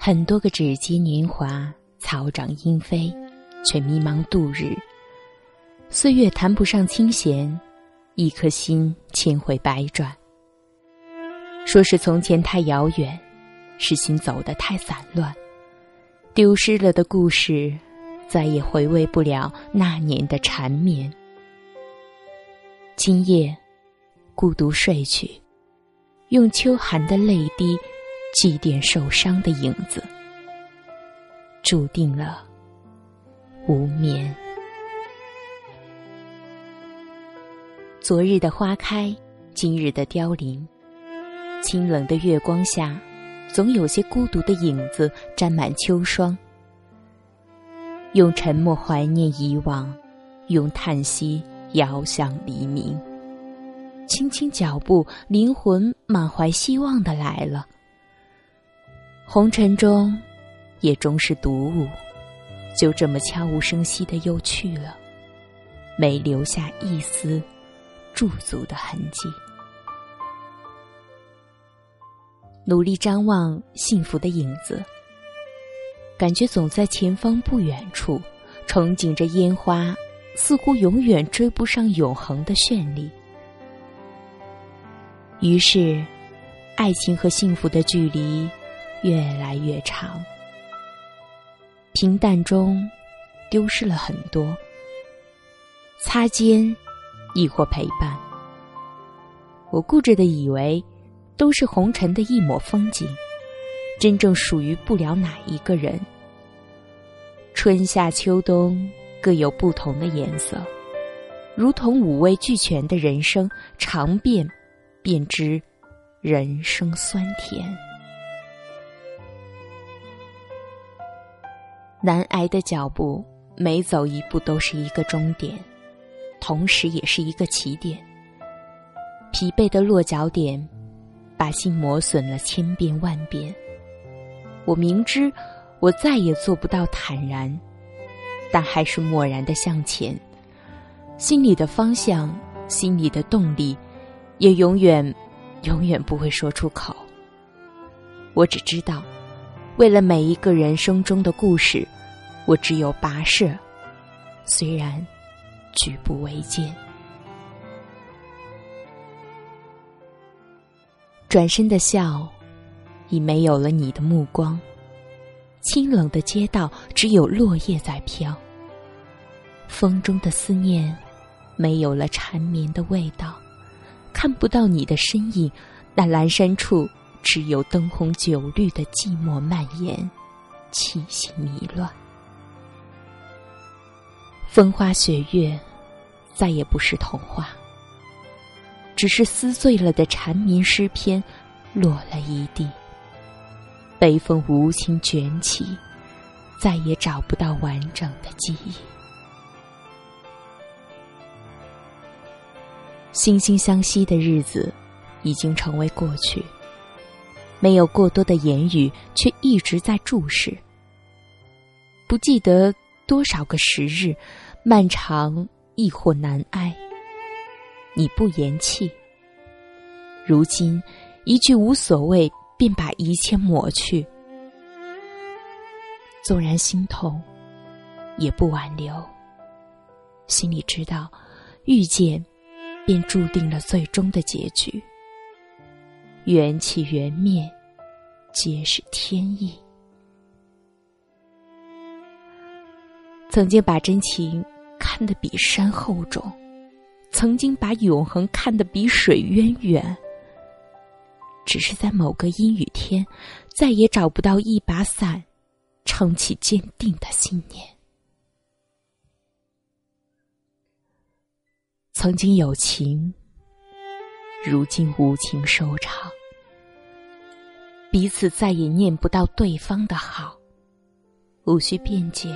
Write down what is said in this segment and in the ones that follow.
很多个指尖年华，草长莺飞，却迷茫度日。岁月谈不上清闲，一颗心千回百转。说是从前太遥远，是心走得太散乱，丢失了的故事，再也回味不了那年的缠绵。今夜，孤独睡去，用秋寒的泪滴。祭奠受伤的影子，注定了无眠。昨日的花开，今日的凋零。清冷的月光下，总有些孤独的影子沾满秋霜。用沉默怀念以往，用叹息遥想黎明。轻轻脚步，灵魂满怀希望的来了。红尘中，也终是独舞，就这么悄无声息的又去了，没留下一丝驻足的痕迹。努力张望幸福的影子，感觉总在前方不远处，憧憬着烟花，似乎永远追不上永恒的绚丽。于是，爱情和幸福的距离。越来越长，平淡中丢失了很多，擦肩亦或陪伴。我固执的以为，都是红尘的一抹风景，真正属于不了哪一个人。春夏秋冬各有不同的颜色，如同五味俱全的人生，尝遍便知人生酸甜。难挨的脚步，每走一步都是一个终点，同时也是一个起点。疲惫的落脚点，把心磨损了千遍万遍。我明知我再也做不到坦然，但还是漠然的向前。心里的方向，心里的动力，也永远，永远不会说出口。我只知道。为了每一个人生中的故事，我只有跋涉，虽然举步维艰。转身的笑，已没有了你的目光。清冷的街道，只有落叶在飘。风中的思念，没有了缠绵的味道。看不到你的身影，那阑珊处。只有灯红酒绿的寂寞蔓延，气息迷乱。风花雪月，再也不是童话，只是撕碎了的缠绵诗篇，落了一地。北风无情卷起，再也找不到完整的记忆。惺惺相惜的日子，已经成为过去。没有过多的言语，却一直在注视。不记得多少个时日，漫长亦或难挨。你不言弃，如今一句无所谓，便把一切抹去。纵然心痛，也不挽留。心里知道，遇见，便注定了最终的结局。缘起缘灭，皆是天意。曾经把真情看得比山厚重，曾经把永恒看得比水渊远。只是在某个阴雨天，再也找不到一把伞，撑起坚定的信念。曾经有情，如今无情收场。彼此再也念不到对方的好，无需辩解，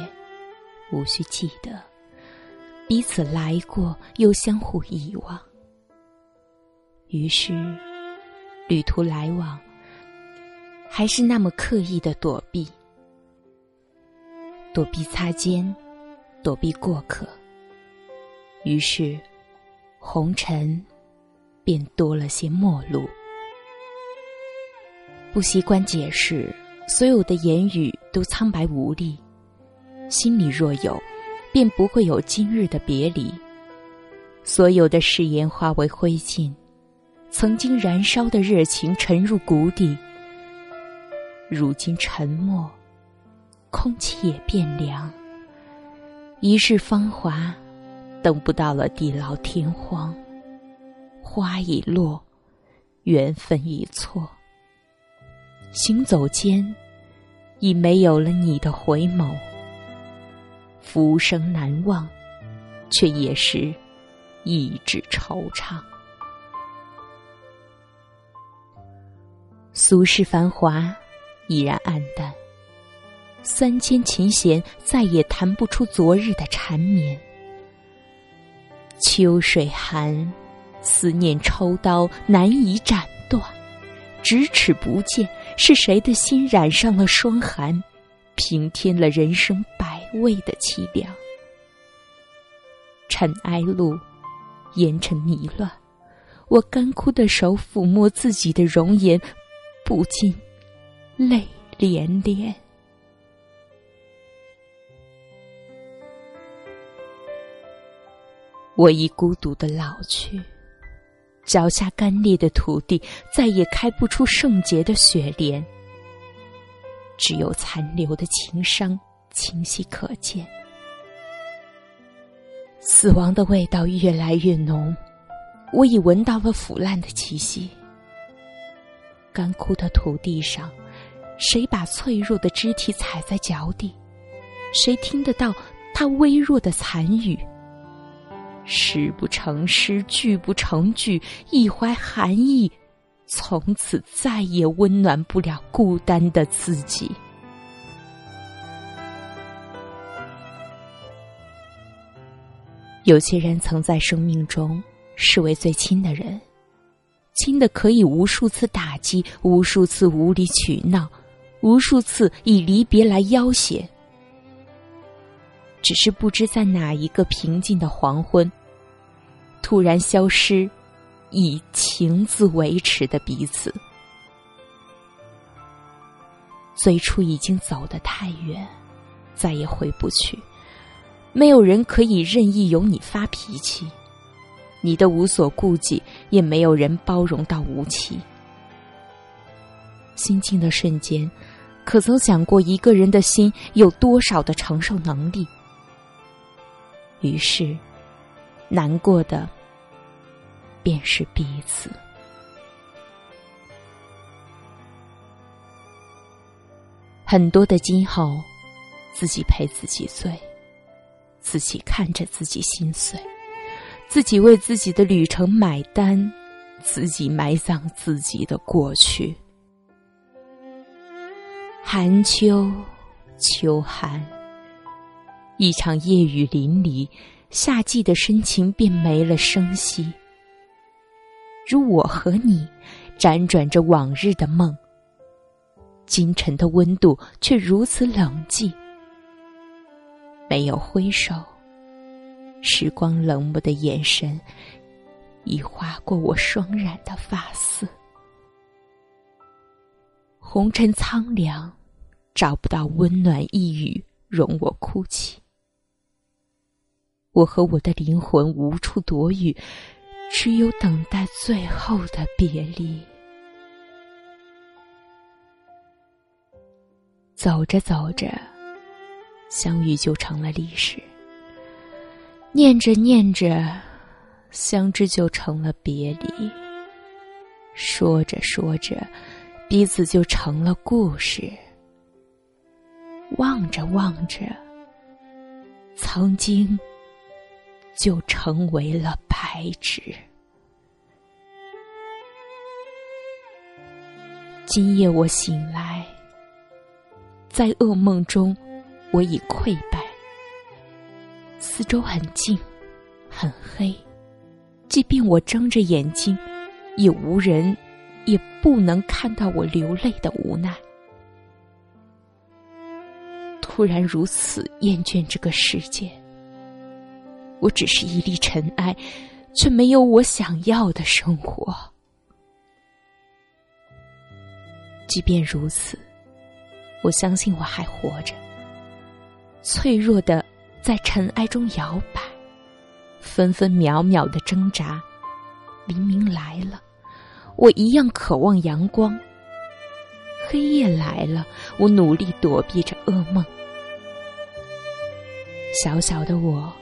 无需记得，彼此来过又相互遗忘。于是，旅途来往，还是那么刻意的躲避，躲避擦肩，躲避过客。于是，红尘便多了些陌路。不习惯解释，所有的言语都苍白无力，心里若有，便不会有今日的别离。所有的誓言化为灰烬，曾经燃烧的热情沉入谷底。如今沉默，空气也变凉。一世芳华，等不到了地老天荒。花已落，缘分已错。行走间，已没有了你的回眸。浮生难忘，却也是一纸惆怅。俗世繁华，已然黯淡。三千琴弦，再也弹不出昨日的缠绵。秋水寒，思念抽刀，难以斩。咫尺不见，是谁的心染上了霜寒，平添了人生百味的凄凉。尘埃路，烟尘迷乱，我干枯的手抚摸自己的容颜，不禁泪涟涟。我已孤独的老去。脚下干裂的土地，再也开不出圣洁的雪莲。只有残留的情伤清晰可见。死亡的味道越来越浓，我已闻到了腐烂的气息。干枯的土地上，谁把脆弱的肢体踩在脚底？谁听得到他微弱的残语？诗不成诗，句不成句，一怀寒意，从此再也温暖不了孤单的自己。有些人曾在生命中视为最亲的人，亲的可以无数次打击，无数次无理取闹，无数次以离别来要挟。只是不知在哪一个平静的黄昏，突然消失，以情字维持的彼此。最初已经走得太远，再也回不去。没有人可以任意由你发脾气，你的无所顾忌，也没有人包容到无期。心静的瞬间，可曾想过一个人的心有多少的承受能力？于是，难过的便是彼此。很多的今后，自己陪自己醉，自己看着自己心碎，自己为自己的旅程买单，自己埋葬自己的过去。寒秋，秋寒。一场夜雨淋漓，夏季的深情便没了声息。如我和你，辗转着往日的梦，今晨的温度却如此冷寂。没有挥手，时光冷漠的眼神，已划过我霜染的发丝。红尘苍凉，找不到温暖一语容我哭泣。我和我的灵魂无处躲雨，只有等待最后的别离。走着走着，相遇就成了历史；念着念着，相知就成了别离；说着说着，彼此就成了故事；望着望着，曾经。就成为了白纸。今夜我醒来，在噩梦中，我已溃败。四周很静，很黑，即便我睁着眼睛，也无人，也不能看到我流泪的无奈。突然如此厌倦这个世界。我只是一粒尘埃，却没有我想要的生活。即便如此，我相信我还活着，脆弱的在尘埃中摇摆，分分秒秒的挣扎。黎明来了，我一样渴望阳光。黑夜来了，我努力躲避着噩梦。小小的我，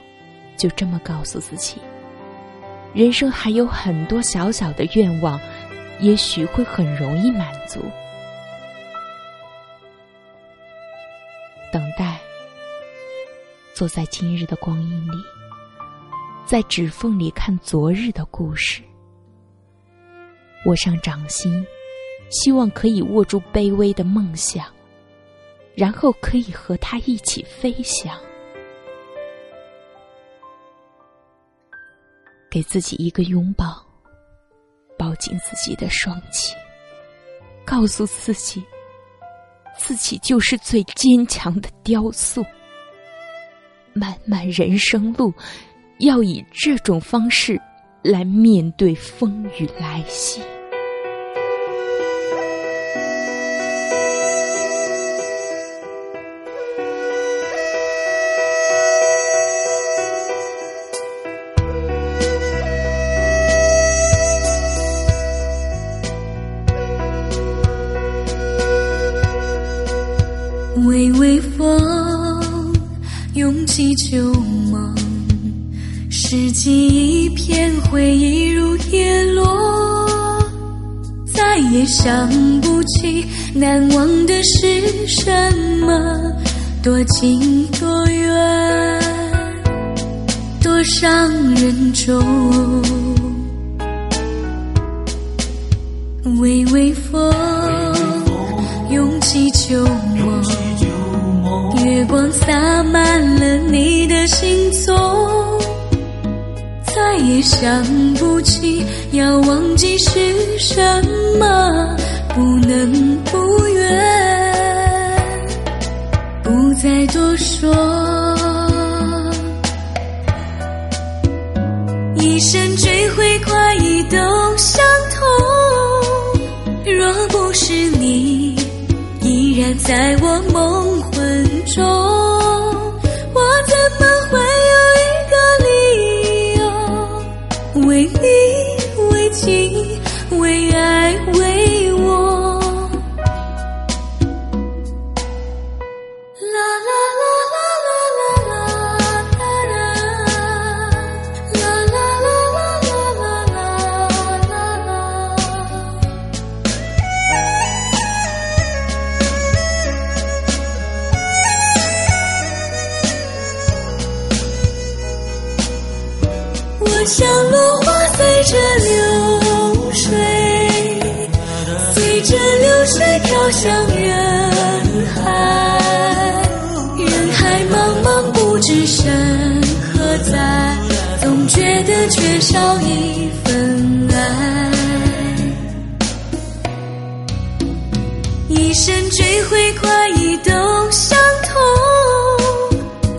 就这么告诉自己：人生还有很多小小的愿望，也许会很容易满足。等待，坐在今日的光阴里，在指缝里看昨日的故事。握上掌心，希望可以握住卑微的梦想，然后可以和它一起飞翔。给自己一个拥抱，抱紧自己的双肩，告诉自己，自己就是最坚强的雕塑。漫漫人生路，要以这种方式来面对风雨来袭。微微风，涌起旧梦，拾起一片回忆如叶落，再也想不起难忘的是什么，多近多远，多伤人重。微微风，想不起要忘记是什么，不能不愿，不再多说。一生追悔快意都相同，若不是你依然在我梦魂。中，像落花随着流水，随着流水飘向人海。人海茫茫，不知身何在，总觉得缺少一份爱。一生追悔快意都相同，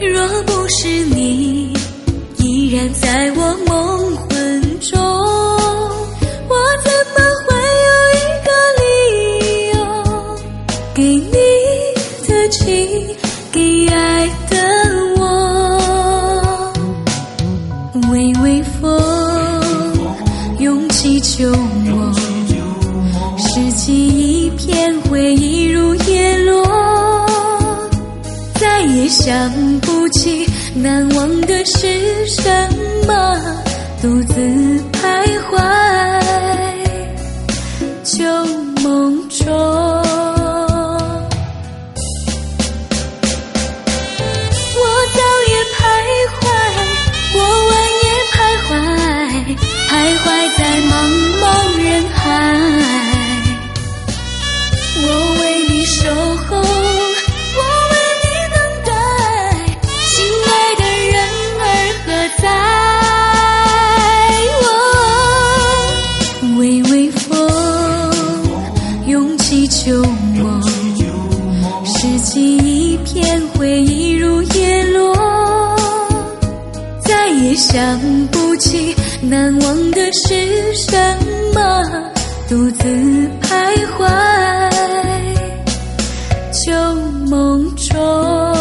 若不是你依然在我梦想不起难忘的是什么，独自徘徊。trong mong trông